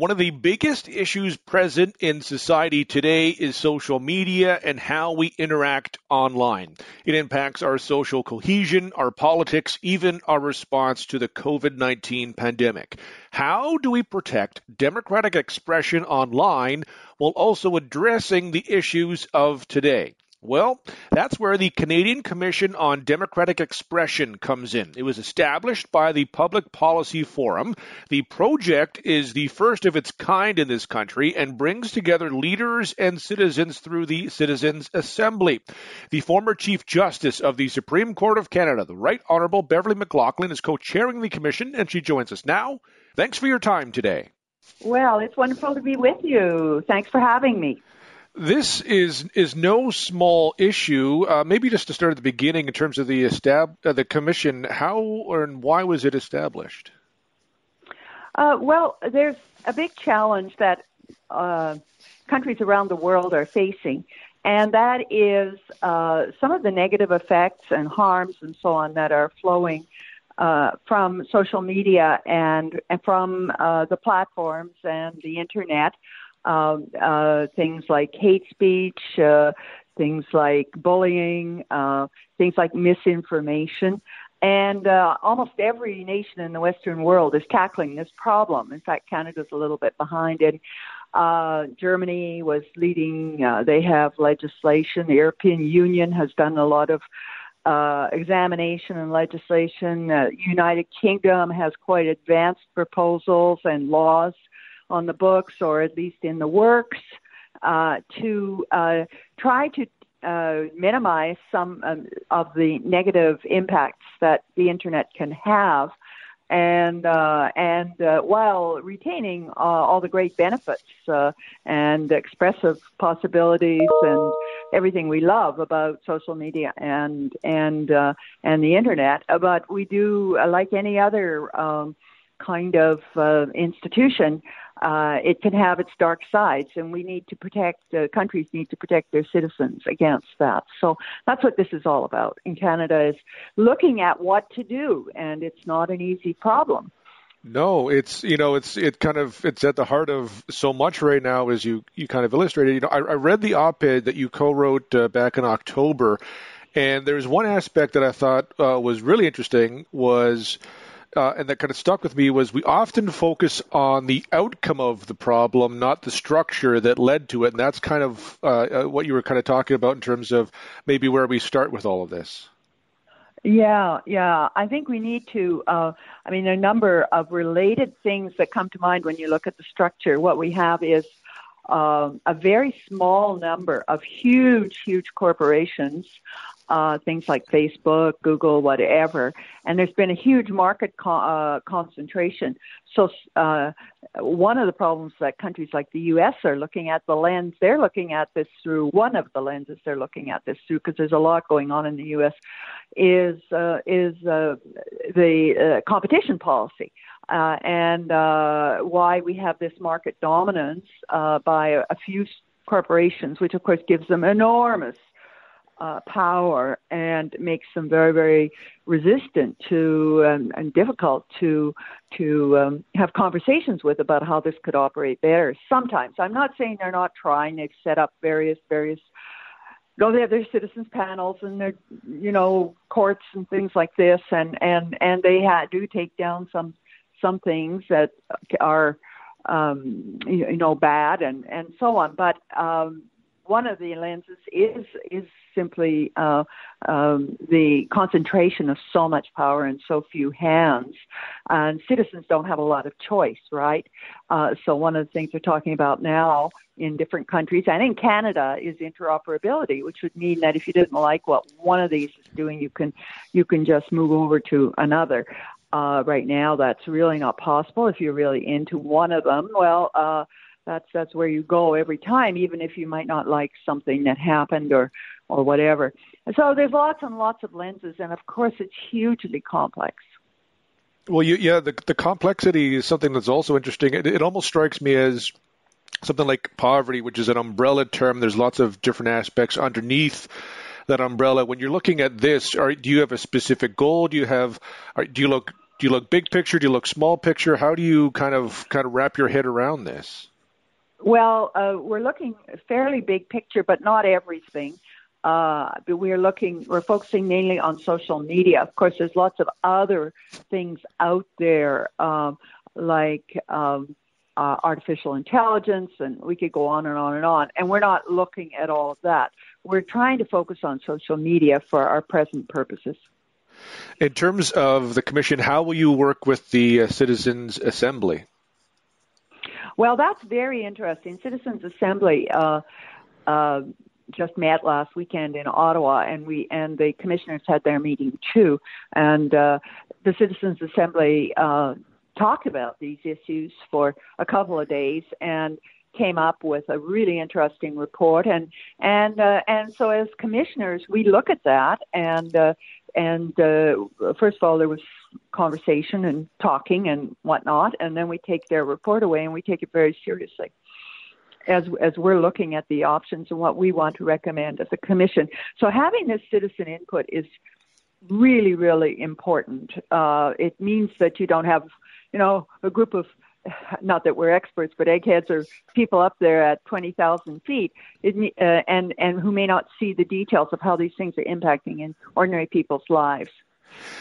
One of the biggest issues present in society today is social media and how we interact online. It impacts our social cohesion, our politics, even our response to the COVID 19 pandemic. How do we protect democratic expression online while also addressing the issues of today? Well, that's where the Canadian Commission on Democratic Expression comes in. It was established by the Public Policy Forum. The project is the first of its kind in this country and brings together leaders and citizens through the Citizens Assembly. The former Chief Justice of the Supreme Court of Canada, the Right Honourable Beverley McLachlin, is co chairing the commission and she joins us now. Thanks for your time today. Well, it's wonderful to be with you. Thanks for having me. This is is no small issue. Uh, maybe just to start at the beginning, in terms of the estab- uh, the commission, how and why was it established? Uh, well, there's a big challenge that uh, countries around the world are facing, and that is uh, some of the negative effects and harms and so on that are flowing uh, from social media and, and from the platforms and the internet things like hate speech, uh, things like bullying, uh, things like misinformation. And uh, almost every nation in the Western world is tackling this problem. In fact, Canada's a little bit behind. And uh, Germany was leading, uh, they have legislation. The European Union has done a lot of uh, examination and legislation. Uh, United Kingdom has quite advanced proposals and laws on the books or at least in the works uh, to uh, try to uh, minimize some um, of the negative impacts that the internet can have, and uh, and uh, while retaining uh, all the great benefits and expressive possibilities and everything we love about social media and and and the internet, but we do like any other. Um, kind of institution, uh, it can have its dark sides, and we need to protect. Uh, countries need to protect their citizens against that. So that's what this is all about. In Canada, is looking at what to do, and it's not an easy problem. No, it's you know it's it kind of it's at the heart of so much right now as you you kind of illustrated. You know, I, I read the op-ed that you co-wrote uh, back in October, and there's one aspect that I thought uh, was really interesting was uh, and that kind of stuck with me was we often focus on the outcome of the problem, not the structure that led to it. And that's kind of uh, uh, what you were kind of talking about in terms of maybe where we start with all of this. Yeah, yeah. I think we need to. Uh, I mean, a number of related things that come to mind when you look at the structure. What we have is uh, a very small number of huge, huge corporations uh, things like Facebook, Google, whatever. And there's been a huge market co- uh, concentration. So uh, one of the problems that countries like the U.S. are looking at, the lens they're looking at this through, one of the lenses they're looking at this through, because there's a lot going on in the U.S., is uh, is uh, the uh, competition policy. Uh, and uh, why we have this market dominance uh, by a, few corporations, which of course gives them enormous uh, power and makes them very, very resistant to um, and difficult to to um, have conversations with about how this could operate better. Sometimes I'm not saying they're not trying. They've set up various various. Go they have their citizens panels and their you know courts and things like this, and and and they ha- do take down some some things that are um, you, know bad and and so on. But um, one of the lenses is is simply uh, um, the concentration of so much power in so few hands, and citizens don't have a lot of choice, right? Uh, so one of the things they're talking about now in different countries and in Canada is interoperability, which would mean that if you didn't like what one of these is doing, you can you can just move over to another. Uh, right now, that's really not possible. If you're really into one of them, well. Uh, that's that's where you go every time, even if you might not like something that happened or or whatever. So there's lots and lots of lenses, and of course it's hugely complex. Well, you, yeah, the the complexity is something that's also interesting. It, it almost strikes me as something like poverty, which is an umbrella term. There's lots of different aspects underneath that umbrella. When you're looking at this, are, do you have a specific goal? Do you have, are, do you look Do you look big picture? Do you look small picture? How do you kind of kind of wrap your head around this? Well, uh, we're looking fairly big picture, but not everything. Uh, but we're looking, we're focusing mainly on social media. Of course, there's lots of other things out there, um, like um, uh, artificial intelligence, and we could go on and on and on. And we're not looking at all of that. We're trying to focus on social media for our present purposes. In terms of the commission, how will you work with the uh, Citizens Assembly? Well, that's very interesting. Citizens Assembly uh, uh, just met last weekend in Ottawa, and we and the commissioners had their meeting too. And uh, the Citizens Assembly uh, talked about these issues for a couple of days and came up with a really interesting report and and uh, and so as commissioners we look at that and uh, and uh, first of all there was conversation and talking and whatnot and then we take their report away and we take it very seriously as as we're looking at the options and what we want to recommend as a commission. So having this citizen input is really really important. Uh, it means that you don't have you know a group of not that we're experts, but eggheads are people up there at 20,000 feet it, uh, and, and who may not see the details of how these things are impacting in ordinary people's lives.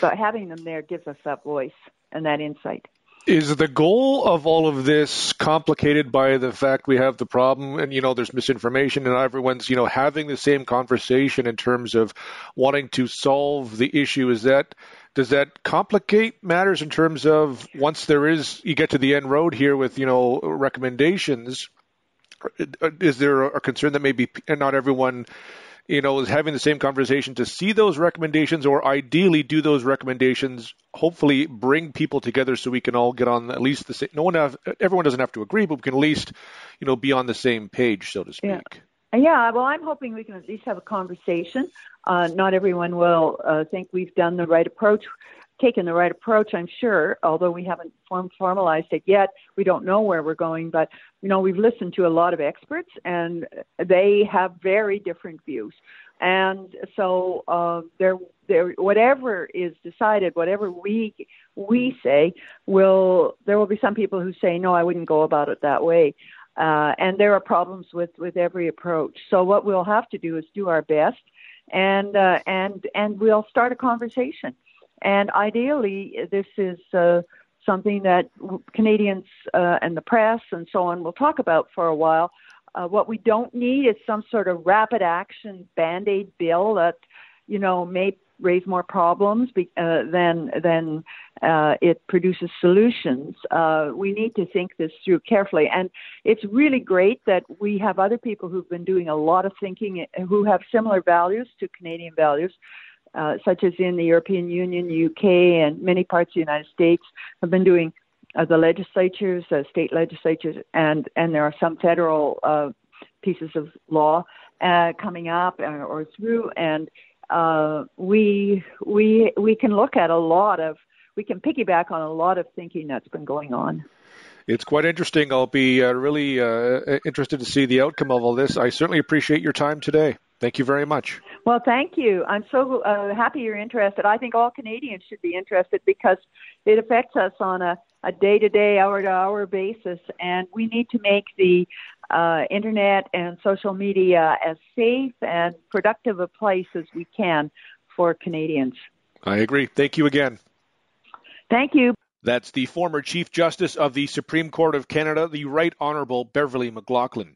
But having them there gives us that voice and that insight. Is the goal of all of this complicated by the fact we have the problem and, you know, there's misinformation and everyone's, you know, having the same conversation in terms of wanting to solve the issue? Is that, does that complicate matters in terms of once there is, you get to the end road here with, you know, recommendations, is there a concern that maybe not everyone you know, is having the same conversation to see those recommendations or ideally do those recommendations, hopefully bring people together so we can all get on at least the same, no one have, everyone doesn't have to agree, but we can at least, you know, be on the same page, so to speak. Yeah. Yeah, well, I'm hoping we can at least have a conversation. Uh, not everyone will uh, think we've done the right approach taken the right approach, I'm sure, although we haven't form, formalized it yet. We don't know where we're going, but you know, we've listened to a lot of experts and they have very different views. And so uh, there, there, whatever is decided, whatever we we say, will there will be some people who say, no, I wouldn't go about it that way. Uh, and there are problems with with every approach. So what we'll have to do is do our best, and uh, and and we'll start a conversation. And ideally, this is uh, something that Canadians uh, and the press and so on will talk about for a while. Uh, what we don't need is some sort of rapid action band aid bill that, you know, may raise more problems be, uh, than than uh, it produces solutions. Uh, we need to think this through carefully, and it's really great that we have other people who've been doing a lot of thinking, who have similar values to Canadian values, uh, such as in the European Union, UK, and many parts of the United States, have been doing uh, the legislatures, uh, state legislatures, and and there are some federal pieces of law coming up or through, and uh, we we we can look at a lot of we can piggyback on a lot of thinking that's been going on. It's quite interesting. I'll be uh, really uh, interested to see the outcome of all this. I certainly appreciate your time today. Thank you very much. Well, thank you. I'm so uh, happy you're interested. I think all Canadians should be interested because it affects us on a, a day-to-day, hour-to-hour basis, and we need to make the uh, internet and social media as safe and productive a place as we can for Canadians. I agree. Thank you again. Thank you. That's the former Chief Justice of the Supreme Court of Canada, the Right Honourable Beverley McLachlin.